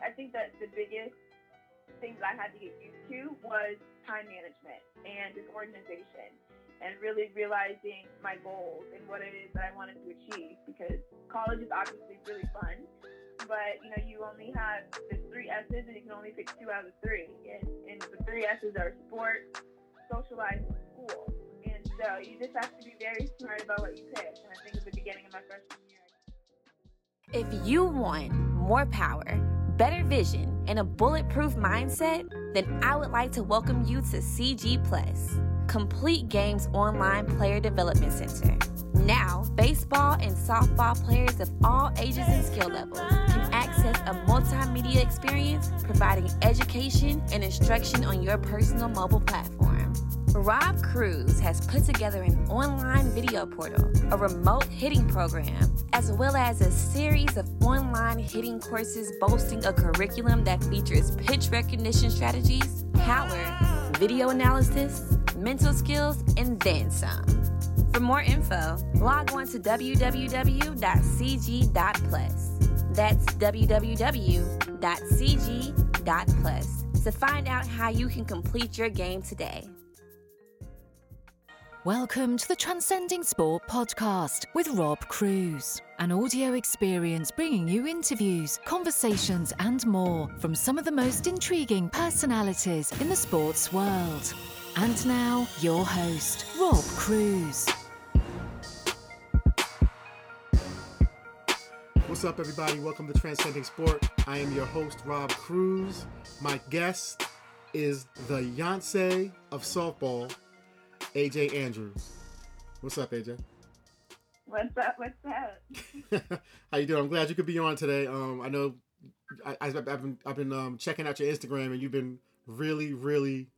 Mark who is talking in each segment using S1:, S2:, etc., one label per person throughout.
S1: I think that the biggest thing that I had to get used to was time management and disorganization and really realizing my goals and what it is that I wanted to achieve because college is obviously really fun, but you know, you only have the three S's and you can only pick two out of three. And, and the three S's are sport, socialize, and school. And so you just have to be very smart about what you pick. And I think at the beginning of my freshman year.
S2: If you want more power, better vision, and a bulletproof mindset, then I would like to welcome you to CG Plus. Complete Games Online Player Development Center. Now, baseball and softball players of all ages and skill levels can access a multimedia experience providing education and instruction on your personal mobile platform. Rob Cruz has put together an online video portal, a remote hitting program, as well as a series of online hitting courses boasting a curriculum that features pitch recognition strategies, power, video analysis, mental skills, and then some. For more info, log on to www.cg.plus. That's www.cg.plus to find out how you can complete your game today.
S3: Welcome to the Transcending Sport podcast with Rob Cruz, an audio experience bringing you interviews, conversations, and more from some of the most intriguing personalities in the sports world. And now, your host, Rob Cruz.
S4: What's up, everybody? Welcome to Transcending Sport. I am your host, Rob Cruz. My guest is the Yonsei of softball, AJ Andrews. What's up, AJ?
S1: What's up? What's up?
S4: How you doing? I'm glad you could be on today. Um, I know I, have been I've been um, checking out your Instagram, and you've been really, really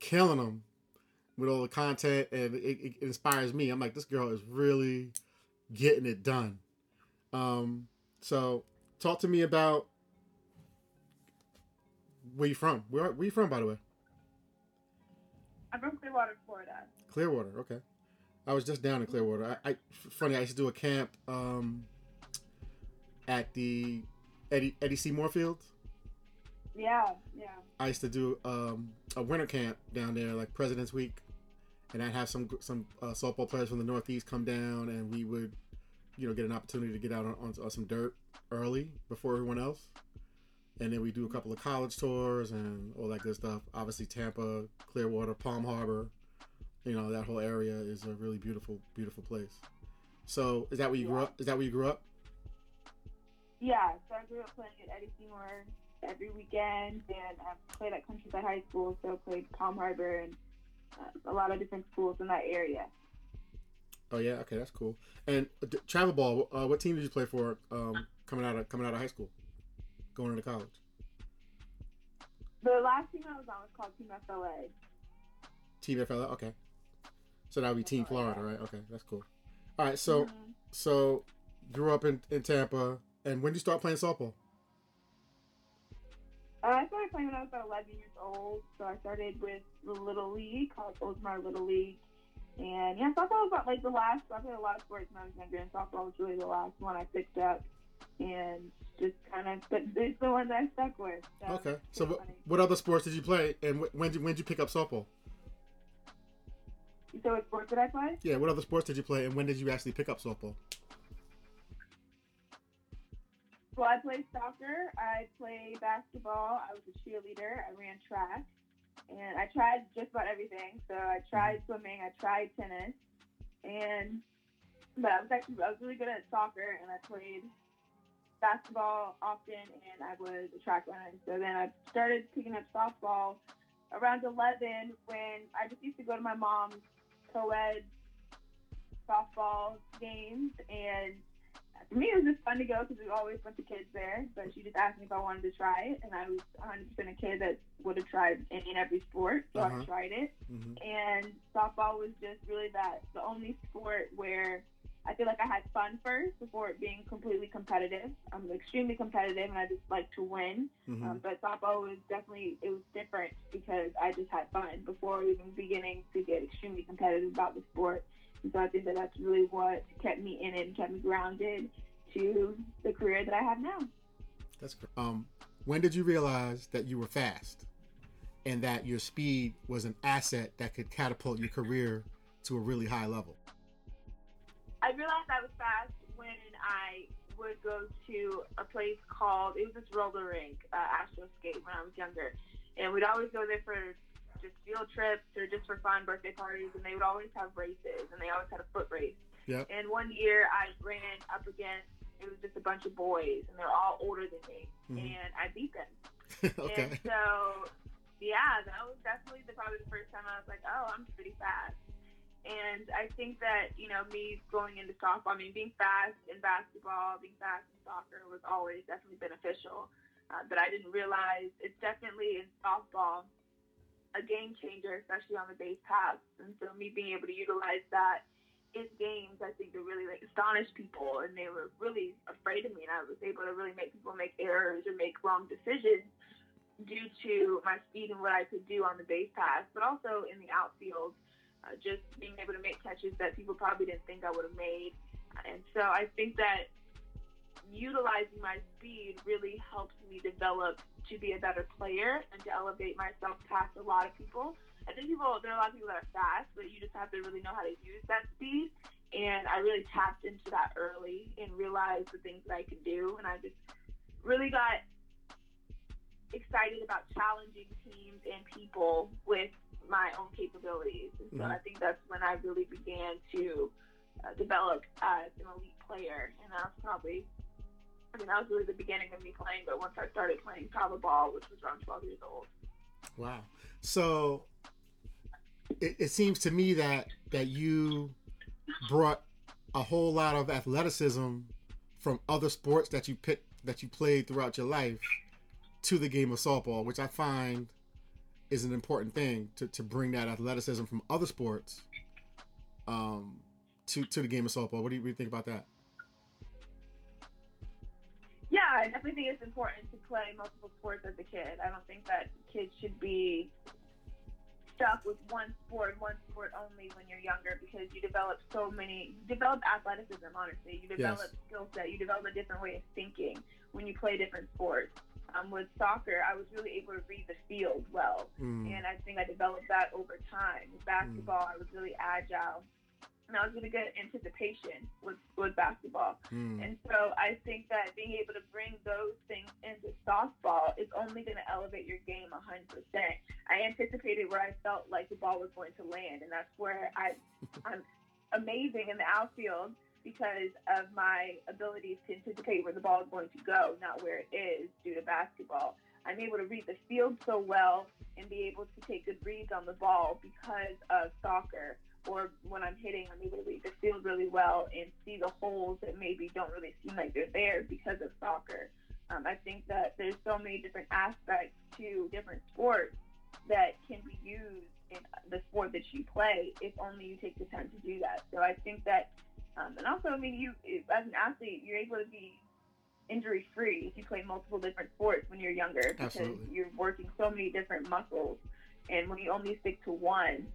S4: killing them with all the content, and it, it inspires me. I'm like, this girl is really getting it done. Um, so talk to me about where you from. Where, where you from, by the way?
S1: I'm from Clearwater, Florida.
S4: Clearwater, okay. I was just down in Clearwater. I, I funny, I used to do a camp um, at the Eddie Eddie C. Moore Field.
S1: Yeah, yeah.
S4: I used to do um, a winter camp down there, like President's Week, and I'd have some some uh, softball players from the Northeast come down, and we would, you know, get an opportunity to get out on, on, on some dirt early before everyone else, and then we do a couple of college tours and all that good stuff. Obviously, Tampa, Clearwater, Palm Harbor, you know, that whole area is a really beautiful, beautiful place. So, is that where you
S1: Yeah.
S4: grew up? Is that where you grew up?
S1: Yeah, so I grew up playing at Eddie C. Moore every weekend, and I played at Countryside High School, so played Palm Harbor and uh, a lot of different schools in that area.
S4: Oh yeah, okay, that's cool. And uh, travel ball, uh, what team did you play for um, coming out of coming out of high school, going into college?
S1: The last team I was on was called Team FLA.
S4: Team FLA, okay. So that would be Team Florida, right? Okay, that's cool. All right, so
S1: Mhm.
S4: so grew up in, in Tampa, and when did you start playing softball?
S1: Uh, I started playing when I was about 11 years old, so I started with the Little League, called Oldsmar Little League. And yeah, softball was about like the last, I played a lot of sports when I was younger, and softball was really the last one I picked up. And just kind of, but it's the one that I stuck with. So
S4: Okay, so what, what other sports did you play, and wh- when did when did you pick up softball?
S1: So what sports did I play?
S4: Yeah, what other sports did you play, and when did you actually pick up softball?
S1: Well, I played soccer. I played basketball. I was a cheerleader. I ran track, and I tried just about everything. So I mm-hmm. tried swimming. I tried tennis, and but I was actually I was really good at soccer, and I played basketball often, and I was a track runner. So then I started picking up softball around 11 when I just used to go to my mom's co-ed softball games and for me, it was just fun to go because there was always a bunch of kids there. But she just asked me if I wanted to try it, and I was 100% a kid that would have tried any and every sport, so
S4: Uh-huh.
S1: I tried it.
S4: hmm
S1: And softball was just really that the only sport where I feel like I had fun first before it being completely competitive. I'm extremely competitive, and I just like to win.
S4: hmm
S1: Um, but softball was definitely it was different because I just had fun before even beginning to get extremely competitive about the sport. And so I think that that's really what kept me in it and kept me grounded to the career that I have now.
S4: That's great. Um, when did you realize that you were fast, and that your speed was an asset that could catapult your career to a really high level?
S1: I realized I was fast when I would go to a place called it was this roller rink, uh, Astro Skate, when I was younger, and we'd always go there for just field trips or just for fun birthday parties, and they would always have races, and they always had a foot race.
S4: Yep.
S1: And one year I ran up against it was just a bunch of boys, and they're all older than me,
S4: Mhm.
S1: and I beat them.
S4: okay.
S1: And so, yeah, that was definitely the, probably the first time I was like, oh, I'm pretty fast. And I think that, you know, me going into softball, I mean, being fast in basketball, being fast in soccer was always definitely beneficial. Uh, but I didn't realize it's definitely in softball a game changer, especially on the base paths. And so me being able to utilize that in games, I think it really like astonished people, and they were really afraid of me. And I was able to really make people make errors or make wrong decisions due to my speed and what I could do on the base pass, but also in the outfield, uh, just being able to make catches that people probably didn't think I would have made. And so I think that utilizing my speed really helps me develop to be a better player and to elevate myself past a lot of people. I think people there are a lot of people that are fast, but you just have to really know how to use that speed. And I really tapped into that early and realized the things that I could do. And I just really got excited about challenging teams and people with my own capabilities. And so
S4: Mhm.
S1: I think that's when I really began to uh, develop as an elite player. And that was probably, I mean, that was really the beginning of me playing. But once I started playing travel ball, which was around 12 years old.
S4: Wow. So it, it seems to me that that you brought a whole lot of athleticism from other sports that you picked that you played throughout your life to the game of softball, which I find is an important thing to, to bring that athleticism from other sports um, to to the game of softball. What do you, what do you think about that?
S1: Yeah, I definitely think it's important to play multiple sports as a kid. I don't think that kids should be stuck with one sport, one sport only when you're younger because you develop so many, you develop athleticism, honestly. You develop
S4: Yes.
S1: skill set, you develop a different way of thinking when you play different sports. Um, with soccer, I was really able to read the field well,
S4: Mm,
S1: and I think I developed that over time. With basketball, I was really agile, and I was really good at anticipation with, with basketball.
S4: mm,
S1: And so I think that being able to bring those things into softball is only going to elevate your game 100%. I anticipated where I felt like the ball was going to land, and that's where I, I'm amazing in the outfield because of my abilities to anticipate where the ball is going to go, not where it is due to basketball. I'm able to read the field so well and be able to take good reads on the ball because of soccer. Or when I'm hitting, I'm able to read the field really well and see the holes that maybe don't really seem like they're there because of soccer. Um, I think that there's so many different aspects to different sports that can be used in the sport that you play if only you take the time to do that. So I think that, um, and also, I mean, you as an athlete, you're able to be injury free if you play multiple different sports when you're younger because
S4: Absolutely.
S1: you're working so many different muscles. And when you only stick to one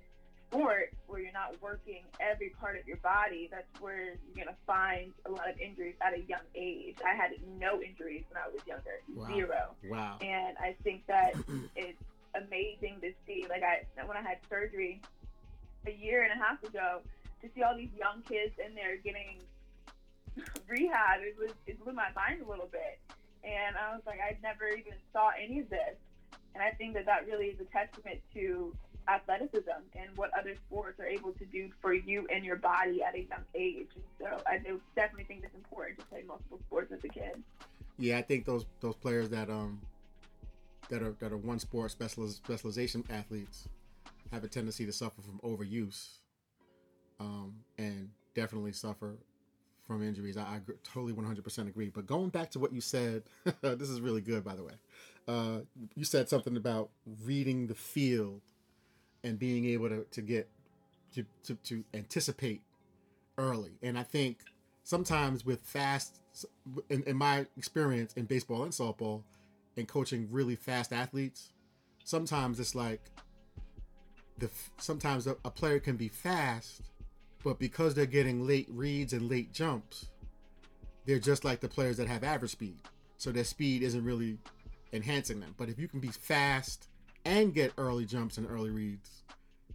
S1: sport where you're not working every part of your body, that's where you're going to find a lot of injuries at a young age. I had no injuries when I was younger,
S4: Wow.
S1: zero.
S4: wow.
S1: And I think that it's amazing to see. Like I, when I had surgery a year and a half ago, to see all these young kids in there getting rehab, it was it blew my mind a little bit. And I was like, I never even saw any of this. And I think that that really is a testament to athleticism and what other sports are able to do for you and your body at a young age. So I definitely think it's important to play multiple sports as a kid.
S4: Yeah, I think those those players that um that are that are one sport specializ- specialization athletes have a tendency to suffer from overuse, um, and definitely suffer from injuries. I, I totally one hundred percent agree. But going back to what you said, this is really good, by the way. Uh, you said something about reading the field and being able to to get to to, to anticipate early, and I think sometimes with fast in, in my experience in baseball and softball and coaching really fast athletes sometimes it's like the sometimes a, a player can be fast but because they're getting late reads and late jumps they're just like the players that have average speed so their speed isn't really enhancing them. But if you can be fast and get early jumps and early reads,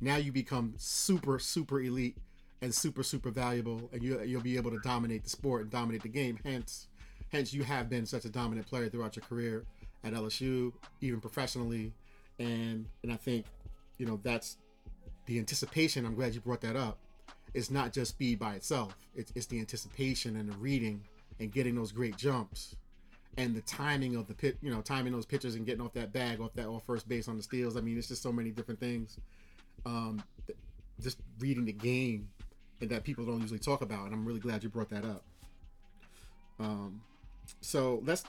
S4: now you become super super elite and super super valuable, and you you'll be able to dominate the sport and dominate the game. Hence, hence you have been such a dominant player throughout your career at LSU, even professionally, and and I think you know that's the anticipation. I'm glad you brought that up. It's not just speed by itself. It's it's the anticipation and the reading and getting those great jumps and the timing of the pit, you know, timing those pitches and getting off that bag, off that off first base on the steals. I mean, it's just so many different things. Um, just reading the game and that people don't usually talk about, and I'm really glad you brought that up. Um, so let's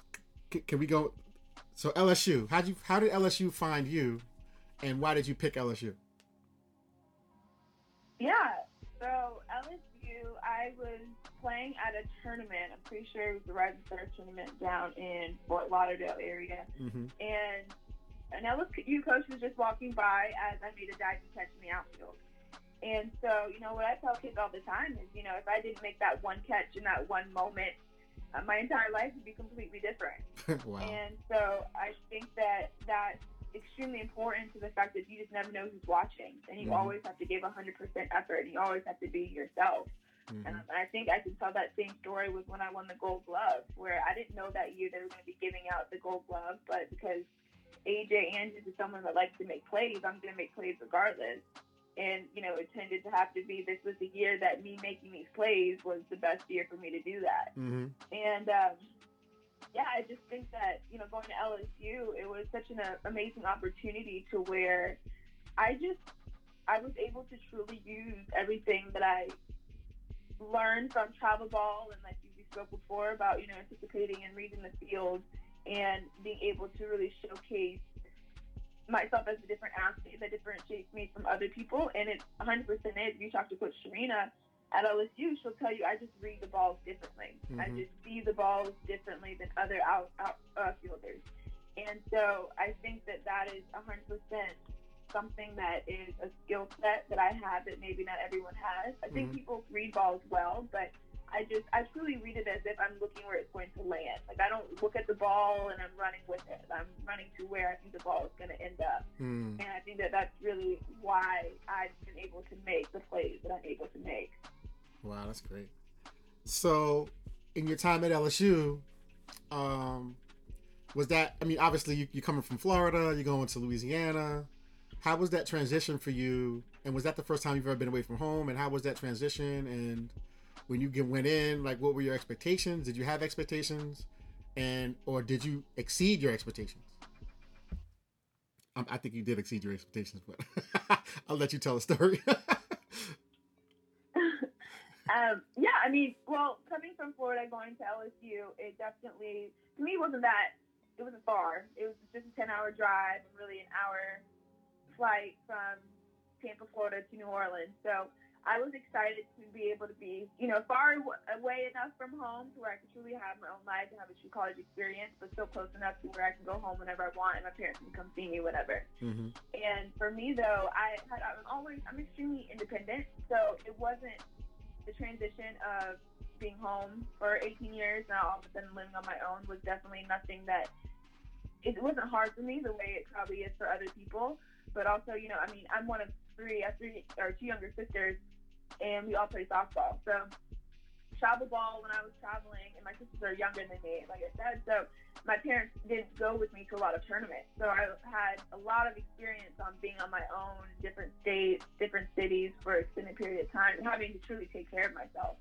S4: can we go? So LSU, how you how did LSU find you, and why did you pick LSU?
S1: Yeah, so LSU, I was playing at a tournament. I'm pretty sure it was the Rising Star tournament down in Fort Lauderdale area,
S4: mm-hmm.
S1: and an LSU coach was just walking by as I made a diving catch in the outfield. And so, you know, what I tell kids all the time is, you know, if I didn't make that one catch in that one moment, uh, my entire life would be completely different.
S4: wow.
S1: And so I think that that's extremely important to the fact that you just never know who's watching. And you mm-hmm. always have to give 100% effort and you always have to be yourself. Mm-hmm. And I think I can tell that same story with when I won the Gold Glove, where I didn't know that year they were going to be giving out the Gold Glove, but because AJ Andrews is someone that likes to make plays, I'm going to make plays regardless. And, you know, it tended to have to be this was the year that me making these plays was the best year for me to do that.
S4: Mm-hmm.
S1: And, um, yeah, I just think that, you know, going to LSU, it was such an uh, amazing opportunity to where I just, I was able to truly use everything that I learned from travel ball and like you spoke before about, you know, anticipating and reading the field and being able to really showcase myself as a different athlete that differentiates me from other people. And it 100% is. You talk to Coach At LSU, she'll tell you I just read the balls differently. Mm-hmm. I just see the balls differently than other out, out uh, fielders. And so I think that that is 100% something that is a skill set that I have that maybe not everyone has. I think mm-hmm. people read balls well, but I just I truly read it as if I'm looking where it's going to land. Like I don't look at the ball and I'm running with it. I'm running to where I think the ball is going to end up.
S4: Mm.
S1: And I think that that's really why I've been able to make the plays that I'm able to make.
S4: Wow, that's great. So, in your time at LSU, um, was that? I mean, obviously you, you're coming from Florida, you're going to Louisiana. How was that transition for you? And was that the first time you've ever been away from home? And how was that transition? And when you get, went in, like what were your expectations? Did you have expectations, and or did you exceed your expectations? Um, I think you did exceed your expectations, but I'll let you tell the story.
S1: um, yeah, I mean, well, coming from Florida going to LSU, it definitely to me wasn't that it wasn't far. It was just a ten hour drive and really an hour flight from Tampa, Florida to New Orleans. So I was excited to be able to be, you know, far away enough from home to where I could truly have my own life and have a true college experience, but still close enough to where I can go home whenever I want and my parents can come see me whenever.
S4: Mm-hmm.
S1: And for me, though, I had I'm always I'm extremely independent, so it wasn't the transition of being home for 18 years now all of a sudden living on my own was definitely nothing that it wasn't hard for me the way it probably is for other people. But also, you know, I mean, I'm one of three, I have three or two younger sisters and we all play softball. So travel ball when I was traveling, and my sisters are younger than me, like I said. So my parents didn't go with me to a lot of tournaments. So I had a lot of experience on being on my own, different states, different cities for extended period of time, and having to truly take care of myself.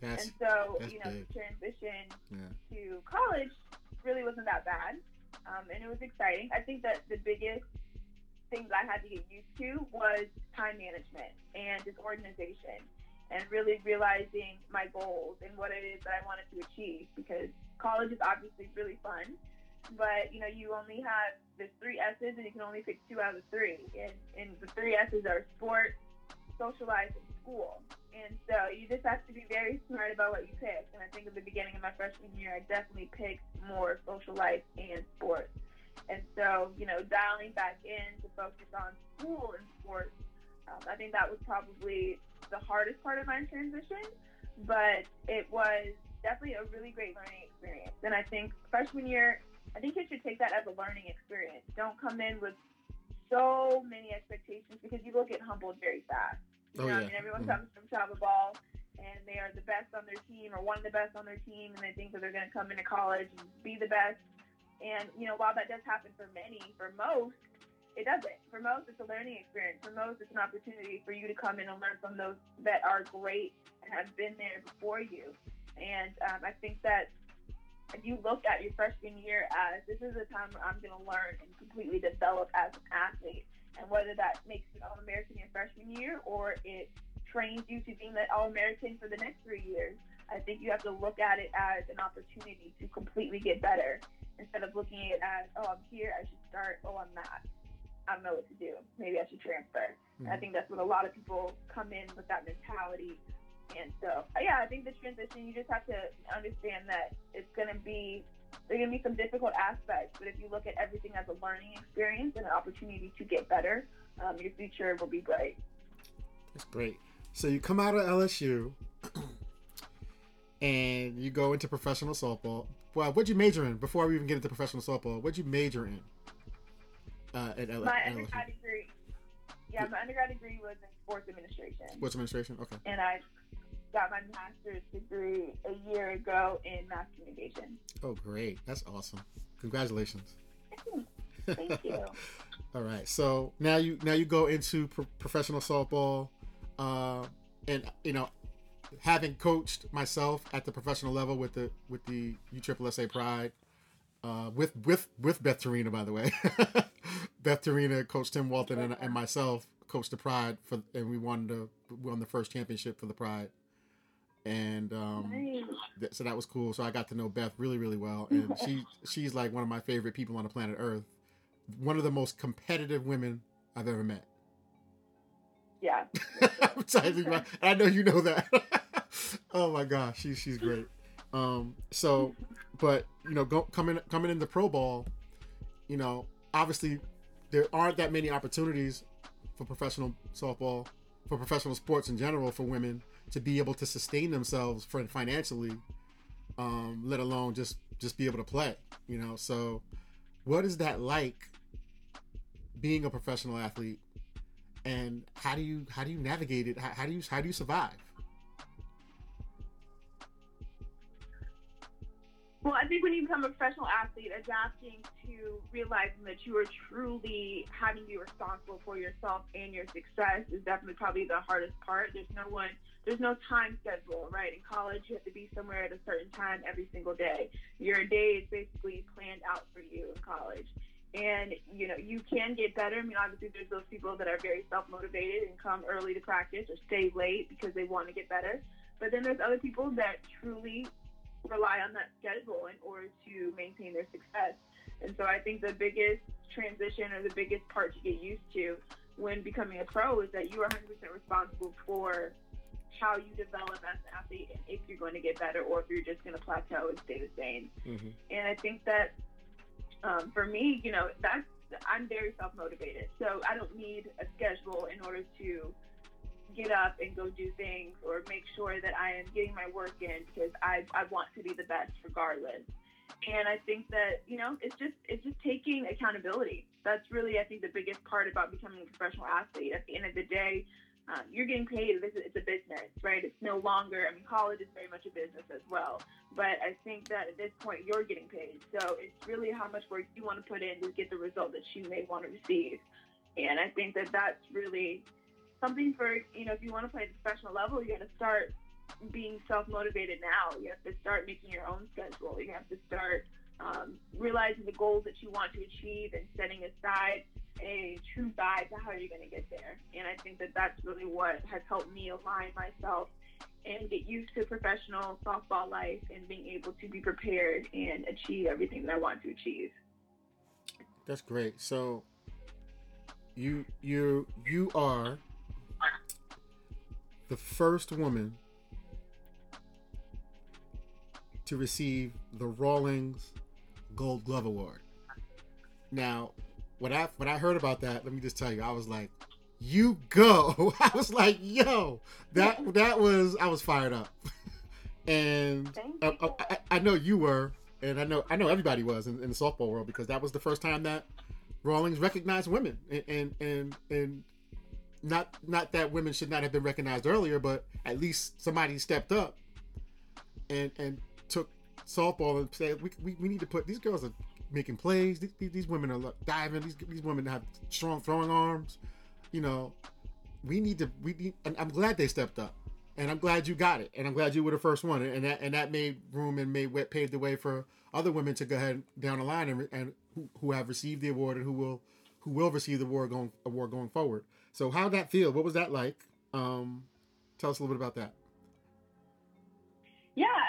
S4: That's,
S1: and so,
S4: you
S1: know,
S4: big.
S1: the transition
S4: yeah.
S1: to college really wasn't that bad. Um, and it was exciting. I think that the biggest things I had to get used to was time management and just organization and really realizing my goals and what it is that I wanted to achieve because college is obviously really fun, but you know, you only have the three S's and you can only pick two out of three. And, and the three S's are sport, socialize, and school. And so you just have to be very smart about what you pick. And I think at the beginning of my freshman year, I definitely picked more social life and sports. And so, you know, dialing back in to focus on school and sports, um, I think that was probably the hardest part of my transition. But it was definitely a really great learning experience. And I think freshman year, I think you should take that as a learning experience. Don't come in with so many expectations because you will get humbled very fast. You
S4: Oh,
S1: know,
S4: yeah.
S1: I mean, everyone
S4: Mhm.
S1: comes from travel ball and they are the best on their team or one of the best on their team, and they think that they're going to come into college and be the best. And you know, while that does happen for many, for most, it doesn't. For most, it's a learning experience. For most, it's an opportunity for you to come in and learn from those that are great and have been there before you. And um, I think that if you look at your freshman year as this is a time where I'm going to learn and completely develop as an athlete, and whether that makes you All American your freshman year or it trains you to being an All American for the next three years, I think you have to look at it as an opportunity to completely get better instead of looking at it as, oh, I'm here, I should start, oh, I'm not. I don't know what to do. Maybe I should transfer. And I think that's what a lot of people come in with that mentality. And so, uh, yeah, I think the transition, you just have to understand that it's going to be, there are going to be some difficult aspects, but if you look at everything as a learning experience and an opportunity to get better, um, your future will be bright.
S4: That's great. So you come out of LSU and you go into professional softball. Well, what'd you major in before we even get into professional softball? What'd you major in? Uh, at L-
S1: My
S4: LSU?
S1: undergrad degree, yeah, my undergrad degree was in sports administration.
S4: Sports administration. Okay.
S1: and I got my master's degree a year ago in mass communication.
S4: Oh, great. That's awesome. Congratulations.
S1: Thank you.
S4: All right. So now you now you go into pro- professional softball, uh, and you know, having coached myself at the professional level with the with the USSSA Pride, uh, with with with Beth Torina, by the way, Beth Torina, Coach Tim Walton, and, and myself coached the Pride for, and we won the we won the first championship for the Pride, and um,
S1: Nice.
S4: th- so that was cool. So I got to know Beth really, really well, and she she's like one of my favorite people on the planet Earth. One of the most competitive women I've ever met.
S1: Yeah.
S4: And I know you know that. oh my gosh, she's she's great. Um, so, but you know, go, coming coming into pro ball, you know, obviously there aren't that many opportunities for professional softball, for professional sports in general, for women to be able to sustain themselves for financially, um, let alone just just be able to play. You know, so what is that like being a professional athlete and how do you how do you navigate it how, how do you how do you survive
S1: Well, I think when you become a professional athlete, adapting to realizing that you are truly having to be responsible for yourself and your success is definitely probably the hardest part. There's no one, there's no time schedule, right? In college, you have to be somewhere at a certain time every single day. Your day is basically planned out for you in college. And, you know, you can get better. I mean, obviously, there's those people that are very self motivated and come early to practice or stay late because they want to get better. But then there's other people that truly rely on that schedule in order to maintain their success. And so I think the biggest transition or the biggest part to get used to when becoming a pro is that you are 100% responsible for how you develop as an athlete and if you're going to get better or if you're just going to plateau and stay the same.
S4: mm-hmm.
S1: And I think that um, for me, you know, that's I'm very self motivated, so I don't need a schedule in order to get up and go do things or make sure that I am getting my work in because I I want to be the best regardless. And I think that you know it's just it's just taking accountability. That's really I think the biggest part about becoming a professional athlete. At the end of the day, um, you're getting paid. This is, it's a business, right? It's no longer. I mean, college is very much a business as well. But I think that at this point, you're getting paid. So it's really how much work you want to put in to get the result that you may want to receive. And I think that that's really something for you know if you want to play at the professional level, you got to start being self motivated now. You have to start making your own schedule. You have to start um, realizing the goals that you want to achieve and setting aside a true guide to how you're going to get there. And I think that that's really what has helped me align myself and get used to professional softball life and being able to be prepared and achieve everything that I want to achieve.
S4: that's great so you you you are the first woman to receive the Rawlings Gold Glove Award. Now, when I when I heard about that, let me just tell you, I was like, "You go!" I was like, "Yo, that that was I was fired up." and I, uh, uh, I, I, know you were, and I know I know everybody was in, in, the softball world because that was the first time that Rawlings recognized women, and and and, and not not that women should not have been recognized earlier, but at least somebody stepped up and and softball and say we, we, we need to put these girls are making plays. These, these women are diving. These these women have strong throwing arms. You know, we need to. We need. I'm glad they stepped up, and I'm glad you got it, and I'm glad you were the first one, and that and that made room and made paved the way for other women to go ahead down the line and, and who, who have received the award and who will who will receive the award going award going forward. So how that feel? What was that like? Um, tell us a little bit about that.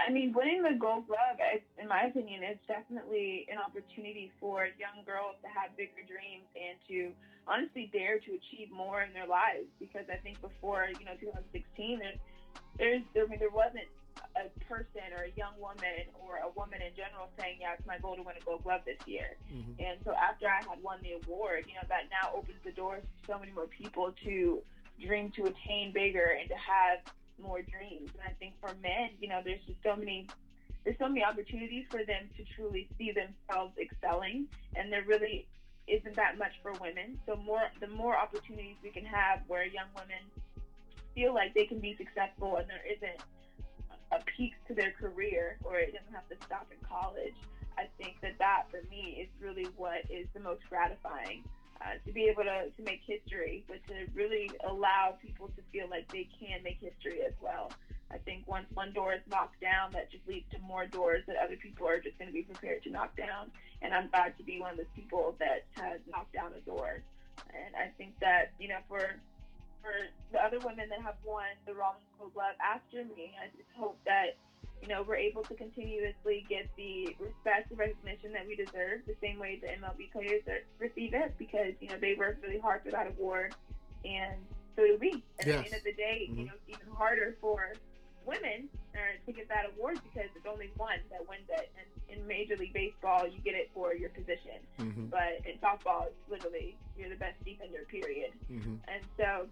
S1: I mean, winning the Gold Glove, in my opinion, is definitely an opportunity for young girls to have bigger dreams and to honestly dare to achieve more in their lives. Because I think before, you know, 2016, there's, there's I mean, there wasn't a person or a young woman or a woman in general saying, "Yeah, it's my goal to win a Gold Glove this year." Mm-hmm. And so after I had won the award, you know, that now opens the doors to so many more people to dream to attain bigger and to have more dreams. And I think for men, you know, there's just so many there's so many opportunities for them to truly see themselves excelling and there really isn't that much for women. So more the more opportunities we can have where young women feel like they can be successful and there isn't a peak to their career or it doesn't have to stop in college. I think that that for me is really what is the most gratifying uh, to be able to, to make history, but to really allow people to feel like they can make history as well. I think once one door is knocked down, that just leads to more doors that other people are just going to be prepared to knock down. And I'm glad to be one of those people that has knocked down a door. And I think that, you know, for for the other women that have won the Gold Glove after me, I just hope that you know, we're able to continuously get the respect and recognition that we deserve, the same way the MLB players receive it, because you know they work really hard for that award, and so do we. And yes. at the end of the day, mm-hmm. you know, it's even harder for women uh, to get that award because it's only one that wins it. And in Major League Baseball, you get it for your position, mm-hmm. but in softball, it's literally you're the best defender. Period. Mm-hmm. And so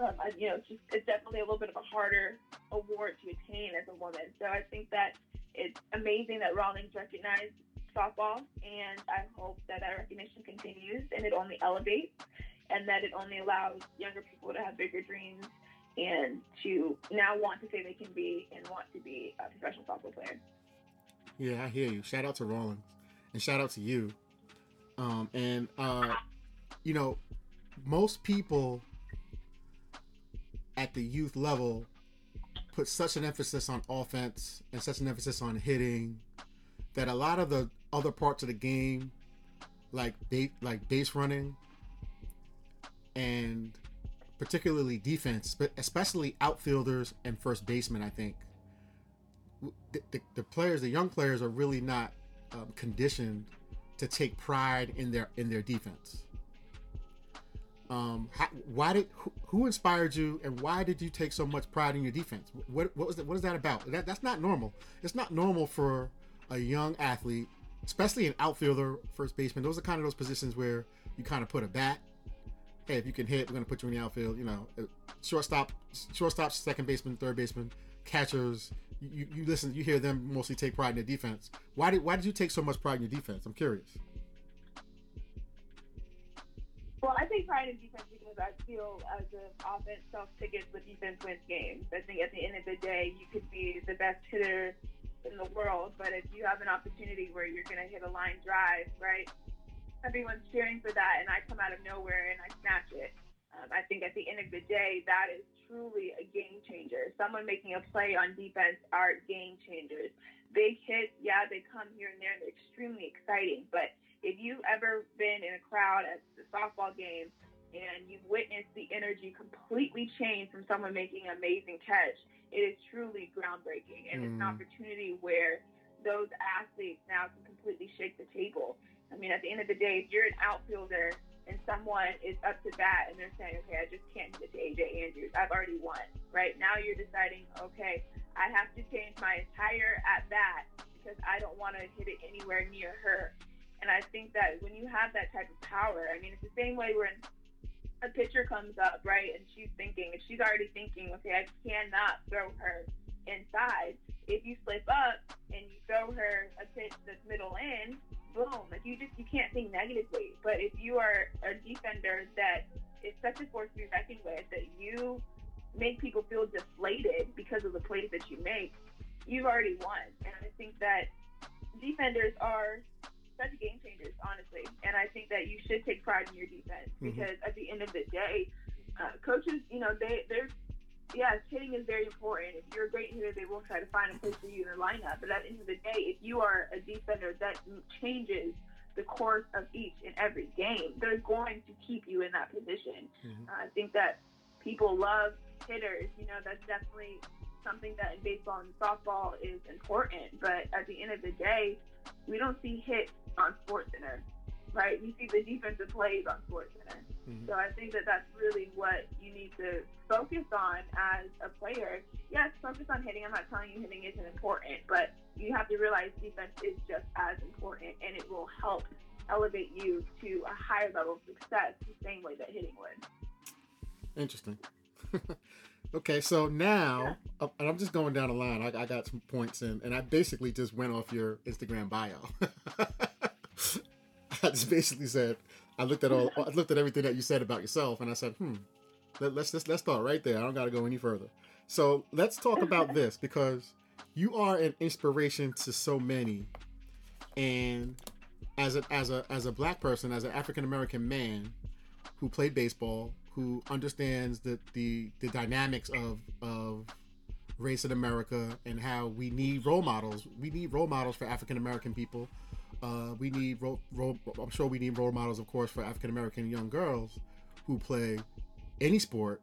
S1: um, you know, it's just it's definitely a little bit of a harder award to attain as a woman. So I think that it's amazing that Rawlings recognized softball, and I hope that that recognition continues and it only elevates, and that it only allows younger people to have bigger dreams and to now want to say they can be and want to be a professional softball player.
S4: Yeah, I hear you. Shout out to Rawlings, and shout out to you. Um, and uh, you know, most people at the youth level put such an emphasis on offense and such an emphasis on hitting that a lot of the other parts of the game like like base running and particularly defense but especially outfielders and first basemen i think the, the, the players the young players are really not um, conditioned to take pride in their in their defense um, how, why did who, who, inspired you, and why did you take so much pride in your defense? What what was that? What is that about? That that's not normal. It's not normal for a young athlete, especially an outfielder, first baseman. Those are kind of those positions where you kind of put a bat. Hey, if you can hit, we're gonna put you in the outfield. You know, uh, shortstop, shortstop, second baseman, third baseman, catchers. You, you listen, you hear them mostly take pride in their defense. Why did why did you take so much pride in your defense? I'm curious.
S1: Well, I take pride in defense because I feel as an offense self tickets the defense wins games. I think at the end of the day, you could be the best hitter in the world, but if you have an opportunity where you're going to hit a line drive, right? Everyone's cheering for that, and I come out of nowhere and I snatch it. Um, I think at the end of the day, that is truly a game changer. Someone making a play on defense are game changers. Big hits, yeah, they come here and there, and they're extremely exciting, but if you've ever been in a crowd at the softball game and you've witnessed the energy completely change from someone making an amazing catch, it is truly groundbreaking. And mm. it's an mm. opportunity where those athletes now can completely shake the table. I mean, at the end of the day, if you're an outfielder and someone is up to bat and they're saying, okay, I just can't hit it to AJ Andrews, I've already won, right? Now you're deciding, okay, I have to change my entire at bat because I don't want to hit it anywhere near her. And I think that when you have that type of power, I mean, it's the same way when a pitcher comes up, right, and she's thinking, and she's already thinking, okay, I cannot throw her inside. If you slip up and you throw her a pitch that's middle in, boom. Like you just you can't think negatively. But if you are a defender that is such a force to be reckoned with that you make people feel deflated because of the plays that you make, you've already won. And I think that defenders are such game changers, honestly. And I think that you should take pride in your defense
S4: Mhm.
S1: because at the end of the day, uh, coaches, you know, they they're yes, hitting is very important. If you're a great hitter, they will try to find a place for you in their lineup. But at the end of the day, if you are a defender that changes the course of each and every game, they're going to keep you in that position.
S4: Mhm.
S1: Uh, I think that people love hitters. You know, that's definitely something that in baseball and softball is important. But at the end of the day, we don't see hits on SportsCenter, right? We see the defensive plays on SportsCenter.
S4: Mhm.
S1: So I think that that's really what you need to focus on as a player. Yes, focus on hitting. I'm not telling you hitting isn't important, but you have to realize defense is just as important, and it will help elevate you to a higher level of success the same way that hitting would.
S4: Interesting. okay, so now, uh, and I'm just going down the line. I, I got some points in, and I basically just went off your Instagram bio. I just basically said I looked at all, I looked at everything that you said about yourself, and I said, hmm, let, let's just let's start right there. I don't got to go any further. So let's talk about this because you are an inspiration to so many, and as a as a as a black person, as an African American man who played baseball, who understands the the, the dynamics of of race in America and how we need role models. We need role models for African American people. Uh, we need role, role. I'm sure we need role models, of course, for African American young girls who play any sport.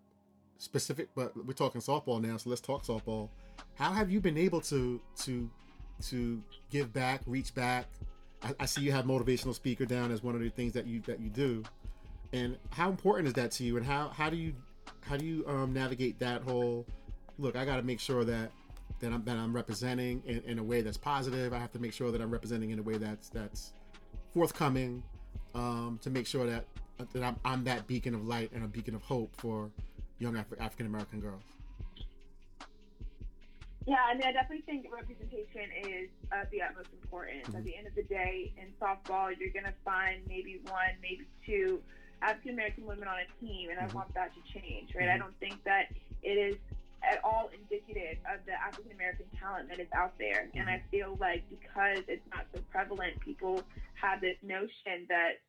S4: Specific, but we're talking softball now, so let's talk softball. How have you been able to to to give back, reach back? I, I see you have motivational speaker down as one of the things that you that you do and how important is that to you? And how how do you how do you um, navigate that whole look i got to make sure that that i'm that i'm representing in, in a way that's positive. I have to make sure that i'm representing in a way that's that's forthcoming um, to make sure that that I'm, I'm that beacon of light and a beacon of hope for young Af- african american girls.
S1: Yeah, I mean, I definitely think representation is of the utmost importance. At the end of the day, in softball, you're going to find maybe one, maybe two African American women on a team, and. I want that to change, right? I
S4: Mhm.
S1: don't think that it is at all indicative of the African American talent that is out there. And I feel like because it's not so prevalent, people have this notion that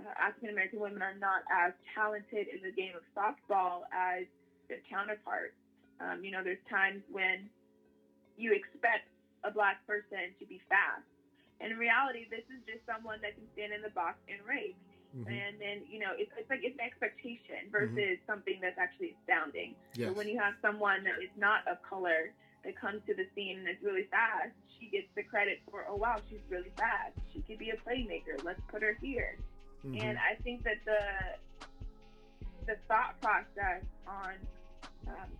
S1: uh, African American women are not as talented in the game of softball as their counterparts. Um, you know, there's times when you expect a black person to be fast. And in reality, this is just someone that can stand in the box and race.
S4: Mhm.
S1: And then, you know, it's, it's like it's an expectation versus something that's actually astounding.
S4: yes
S1: So when you have someone that is not of color that comes to the scene and is really fast, she gets the credit for, oh, wow, she's really fast. She could be a playmaker. Let's put her here.
S4: Mhm.
S1: And I think that the the thought process on um,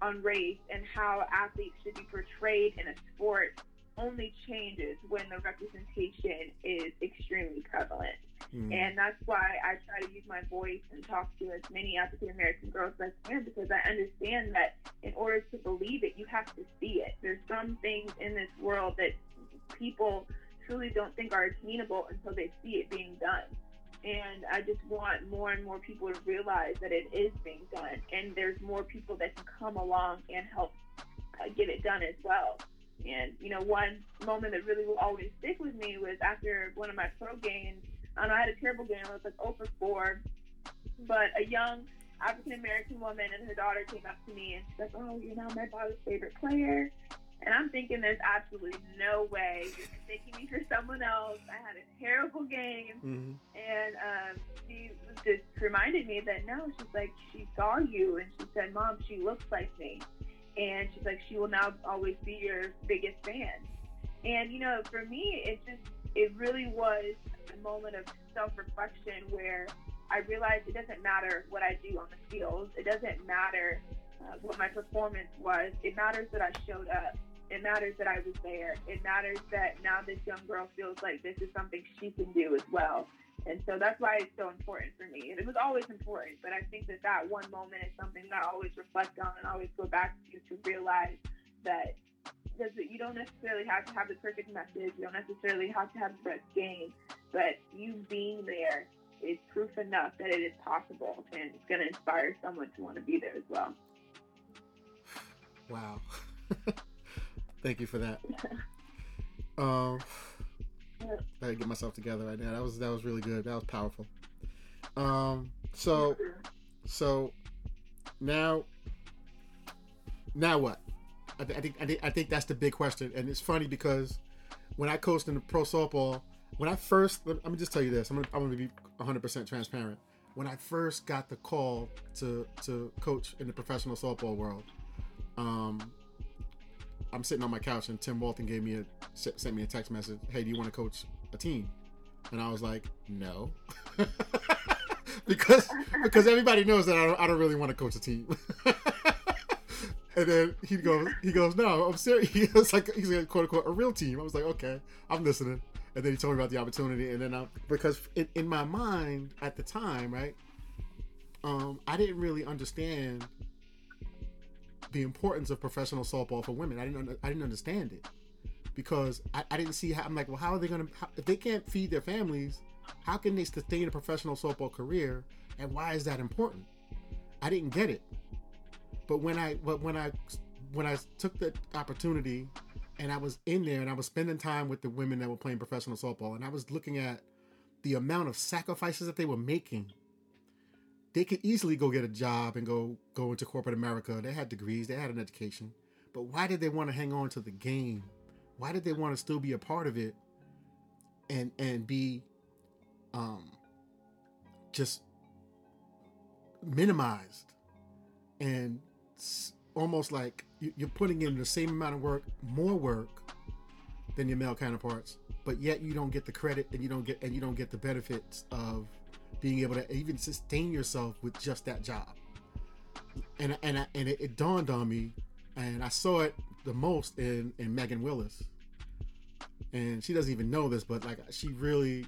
S1: on race and how athletes should be portrayed in a sport only changes when the representation is extremely prevalent.
S4: Mhm.
S1: And that's why I try to use my voice and talk to as many African American girls as I can because I understand that in order to believe it, you have to see it. There's some things in this world that people truly don't think are attainable until they see it being done. And I just want more and more people to realize that it is being done, and there's more people that can come along and help uh, get it done as well. And you know, one moment that really will always stick with me was after one of my pro games. I don't know, I had a terrible game. I was like 0 for 4, but a young African American woman and her daughter came up to me and she's like, "Oh, you're now my daughter's favorite player." And I'm thinking, there's absolutely no way you're mistaking me for someone else. I had a terrible game,
S4: Mhm.
S1: and um, she just reminded me that no, she's like, she saw you, and she said, "Mom, she looks like me," and she's like, she will now always be your biggest fan. And you know, for me, it just it really was moment of self-reflection where I realized it doesn't matter what I do on the field. It doesn't matter uh, what my performance was. It matters that I showed up. It matters that I was there. It matters that now this young girl feels like this is something she can do as well. And so that's why it's so important for me. And it was always important, but I think that that one moment is something that I always reflect on and always go back to to realize that it, you don't necessarily have to have the perfect message. You don't necessarily have to have the best game, but you being there is proof enough that it is possible, and it's going to inspire someone to want to be there as well.
S4: Wow. Thank you for that. Um, I gotta get myself together right now. That was that was really good. That was powerful. Um, so so now now what? I, th- I think I think I think that's the big question, and it's funny because when I coached in the pro softball, when I first let me just tell you this, I'm gonna, I'm gonna be 100 percent transparent. When I first got the call to to coach in the professional softball world, um, I'm sitting on my couch and Tim Walton gave me a sent me a text message. Hey, do you want to coach a team? And I was like, no, because because everybody knows that I don't, I don't really want to coach a team. and then he goes he goes no I'm serious. He like he's like quote unquote a real team. I was like okay I'm listening. And then he told me about the opportunity. And then I because in, in my mind at the time right, um, I didn't really understand the importance of professional softball for women. I didn't I didn't understand it because I, I didn't see how I'm like, well, how are they gonna how, if they can't feed their families? How can they sustain a professional softball career? And why is that important? I didn't get it. But when I but when I when I took the opportunity and I was in there and I was spending time with the women that were playing professional softball and I was looking at the amount of sacrifices that they were making they could easily go get a job and go go into corporate America. They had degrees, they had an education. But why did they want to hang on to the game? Why did they want to still be a part of it and and be um just minimized and almost like you're putting in the same amount of work, more work than your male counterparts, but yet you don't get the credit and you don't get and you don't get the benefits of being able to even sustain yourself with just that job. And and I, and it, it, dawned on me, and I saw it the most in in Megan Willis, and she doesn't even know this, but like she really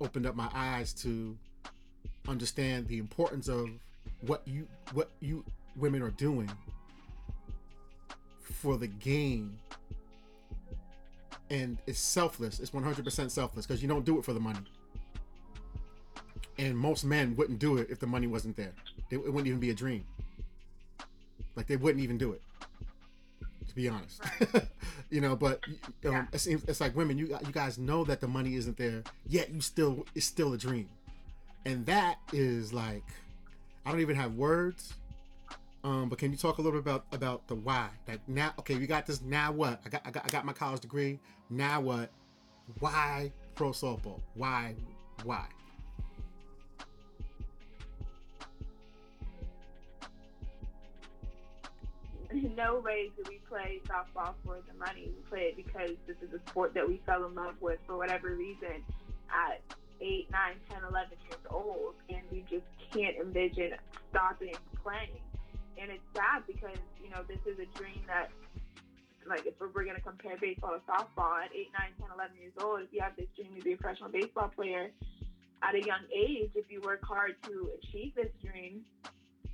S4: opened up my eyes to understand the importance of what you what you women are doing for the game and it's selfless it's 100% selfless because you don't do it for the money and most men wouldn't do it if the money wasn't there. It, it wouldn't even be a dream. Like they wouldn't even do it. To be honest, you know. But um, yeah. it seems it's like women. You you guys know that the money isn't there, yet you still it's still a dream, and that is like I don't even have words. Um, but can you talk a little bit about about the why? Like now, okay, we got this. Now what? I got I got I got my college degree. Now what? Why pro softball? Why? Why?
S1: no way do we play softball for the money. We play it because this is a sport that we fell in love with for whatever reason at 8, 9, 10, 11 years old. And we just can't envision stopping playing. And it's sad because, you know, this is a dream that, like, if we're going to compare baseball to softball at 8, 9, 10, 11 years old, if you have this dream to be a professional baseball player at a young age, if you work hard to achieve this dream,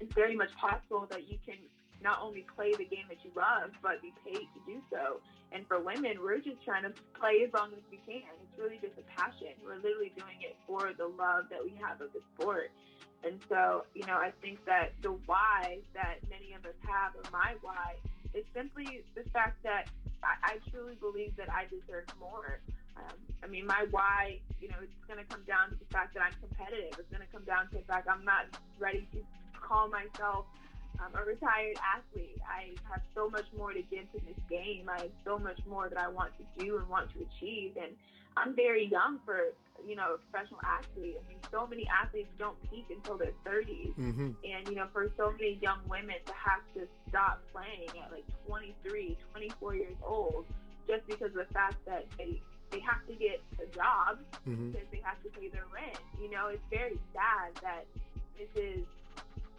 S1: it's very much possible that you can not only play the game that you love, but be paid to do so. And for women, we're just trying to play as long as we can. It's really just a passion. We're literally doing it for the love that we have of the sport. And so, you know, I think that the why that many of us have, or my why, is simply the fact that I, I truly believe that I deserve more. Um, I mean, my why, you know, it's going to come down to the fact that I'm competitive. It's going to come down to the fact I'm not ready to call myself I'm a retired athlete. I have so much more to give to this game. I have so much more that I want to do and want to achieve. And I'm very young for, you know, a professional athlete. I mean, so many athletes don't peak until their 30s. Mm-hmm. And, you know, for so many young women to have to stop playing at like 23, 24 years old just because of the fact that they they have to get a job mm-hmm. because they have to pay their rent. You know, it's very sad that this is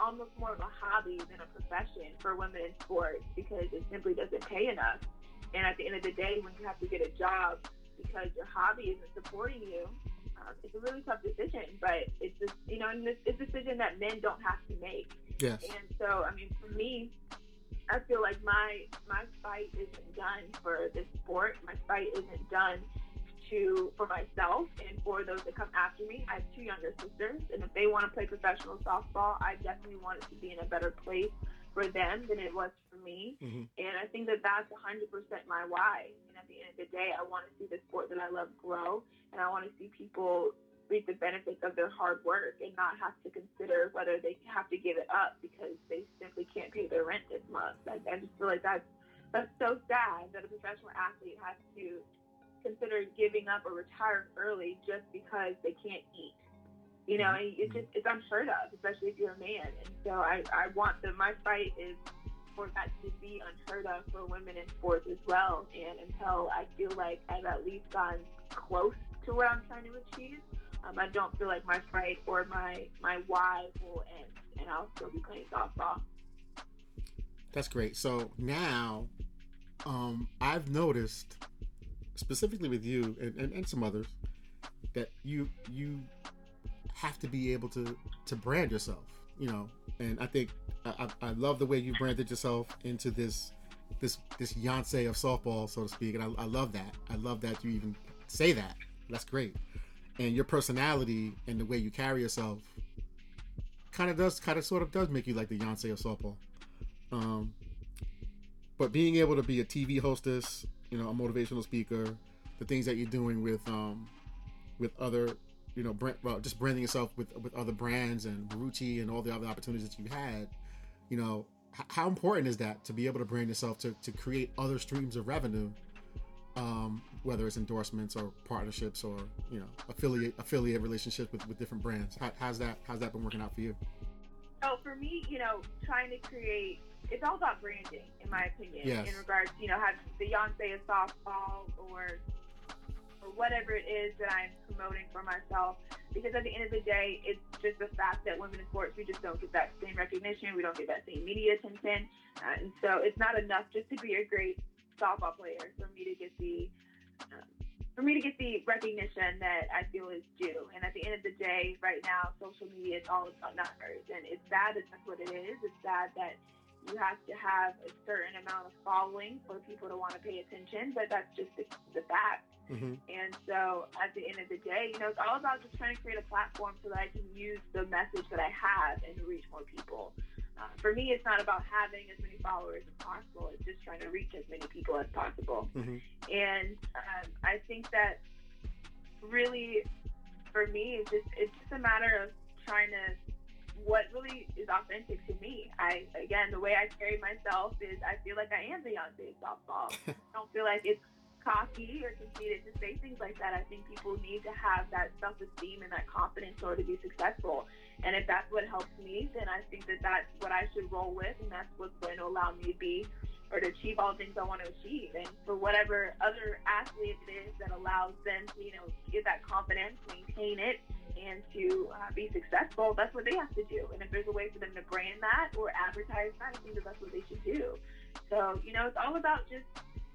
S1: almost more of a hobby than a profession for women in sports because it simply doesn't pay enough. And at the end of the day, when you have to get a job because your hobby isn't supporting you, um, it's a really tough decision. But it's just, you know, and it's a decision that men don't have to make.
S4: Yes.
S1: And so, I mean, for me, I feel like my my fight isn't done for this sport. My fight isn't done to for myself and for those that come after me. I have two younger sisters, and if they want to play professional softball, I definitely want it to be in a better place for them than it was for me.
S4: Mhm.
S1: And I think that that's 100% my why. And at the end of the day, I want to see the sport that I love grow, and I want to see people reap the benefits of their hard work and not have to consider whether they have to give it up because they simply can't pay their rent this month. I, I just feel like that's that's so sad that a professional athlete has to consider giving up or retiring early just because they can't eat. You know, and it's just it's unheard of, especially if you're a man. And so I, I want the my fight is for that to be unheard of for women in sports as well. And until I feel like I've at least gone close to what I'm trying to achieve, um, I don't feel like my fight or my my why will end, and I'll still be playing softball.
S4: That's great. So now, um, I've noticed, specifically with you and, and, and some others, that you you have to be able to to brand yourself. You know, and I think I, I love the way you branded yourself into this this this Beyonce of softball, so to speak. And I, I love that. I love that you even say that. That's great. And your personality and the way you carry yourself kind of does kind of sort of does make you like the Beyonce of softball. Um, but being able to be a TV hostess, you know, a motivational speaker, the things that you're doing with um, with other, you know, brand, well, just branding yourself with with other brands and Marucci and all the other opportunities that you had, you know, h- how important is that to be able to brand yourself to to create other streams of revenue, um, whether it's endorsements or partnerships or you know affiliate affiliate relationships with, with different brands. How, how's that how's that been working out for you?
S1: Oh, for me, you know, trying to create, it's all about branding, in my opinion.
S4: Yes.
S1: In regards, you know, having Beyonce of softball or or whatever it is that I'm promoting for myself. Because at the end of the day, it's just the fact that women in sports, we just don't get that same recognition. We don't get that same media attention. Uh, and so it's not enough just to be a great softball player for me to get the um, for me to get the recognition that I feel is due. And at the end of the day, right now, social media is all about numbers. And it's sad that that's what it is. It's sad that you have to have a certain amount of following for people to want to pay attention, but that's just the, the fact.
S4: Mm-hmm.
S1: And so at the end of the day, you know, it's all about just trying to create a platform so that I can use the message that I have and reach more people. Uh, for me, it's not about having as many followers as possible. It's just trying to reach as many people as possible.
S4: Mm-hmm.
S1: And um, I think that really, for me, it's just it's just a matter of trying to what really is authentic to me. I again, the way I carry myself is I feel like I am Beyonce of softball. I don't feel like it's cocky or conceited to say things like that. I think people need to have that self-esteem and that confidence in order to be successful. And if that's what helps me, then I think that that's what I should roll with, and that's what's going to allow me to be or to achieve all the things I want to achieve. And for whatever other athlete it is that allows them to, you know, get that confidence, maintain it, and to uh, be successful, that's what they have to do. And if there's a way for them to brand that or advertise that, I think that that's what they should do. So, you know, it's all about just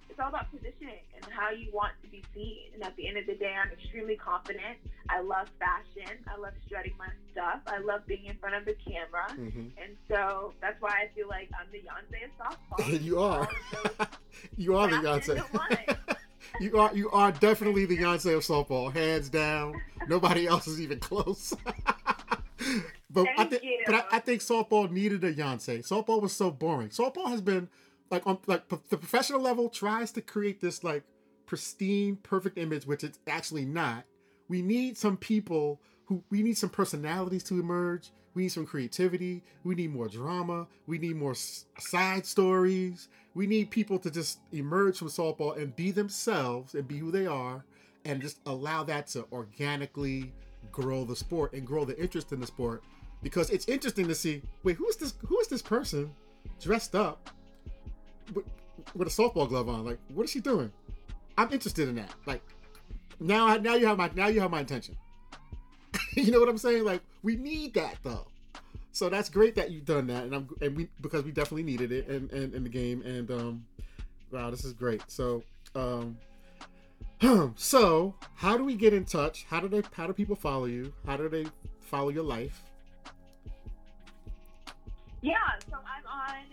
S1: it's all about positioning and how you want to be seen. And at the end of the day, I'm extremely confident. I love fashion. I love strutting my stuff. I love being in front of the camera.
S4: Mm-hmm.
S1: And so that's why I feel like I'm the Beyonce of softball.
S4: you are.
S1: Those
S4: you are the
S1: factors
S4: Beyonce.
S1: at once.
S4: You are you are definitely the Beyonce of softball, hands down. Nobody else is even close. but I think, but I, I think softball needed a Beyonce. Softball was so boring. Softball has been like on like p- the professional level tries to create this like pristine, perfect image, which it's actually not. We need some people who we need some personalities to emerge. We need some creativity. We need more drama. We need more s- side stories. We need people to just emerge from softball and be themselves and be who they are and just allow that to organically grow the sport and grow the interest in the sport because it's interesting to see wait who's this who is this person dressed up with, with a softball glove on like what is she doing i'm interested in that like now now you have my now you have my attention you know what i'm saying? Like we need that though. So that's great that you've done that and i'm and we because we definitely needed it in, in, in the game and um wow this is great. So um so how do we get in touch? How do they how do people follow you? How do they follow your life?
S1: Yeah, so I'm on.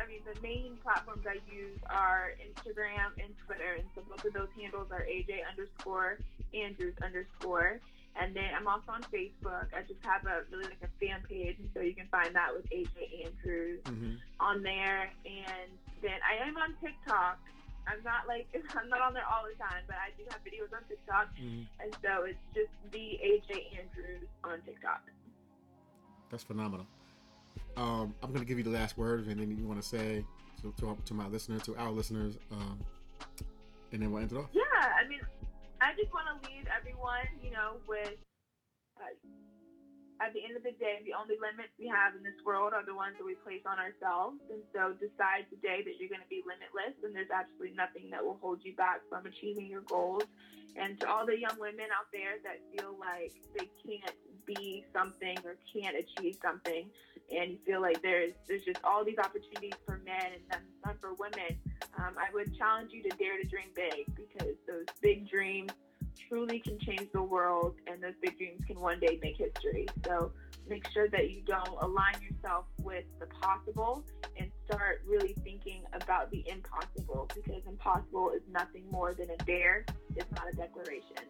S1: I mean, the main platforms I use are Instagram and Twitter, and so both of those handles are AJ underscore Andrews underscore. And then I'm also on Facebook. I just have a really like a fan page, and so you can find that with AJ Andrews
S4: Mm-hmm.
S1: on there. And then I am on TikTok. I'm not like I'm not on there all the time, but I do have videos on TikTok,
S4: Mhm.
S1: and so it's just the AJ Andrews on TikTok.
S4: That's phenomenal. Um, I'm gonna give you the last word, and then you want to say to, to, to my listeners, to our listeners, um, and then we'll end it off.
S1: Yeah, I mean, I just want to leave everyone, you know, with uh, at the end of the day, the only limits we have in this world are the ones that we place on ourselves. And so decide today that you're going to be limitless, and there's absolutely nothing that will hold you back from achieving your goals. And to all the young women out there that feel like they can't be something or can't achieve something, and you feel like there's there's just all these opportunities for men and none, for women, um, I would challenge you to dare to dream big because those big dreams truly can change the world, and those big dreams can one day make history. So make sure that you don't align yourself with the possible and start really thinking about the impossible because impossible is nothing more than a dare, it's not a declaration.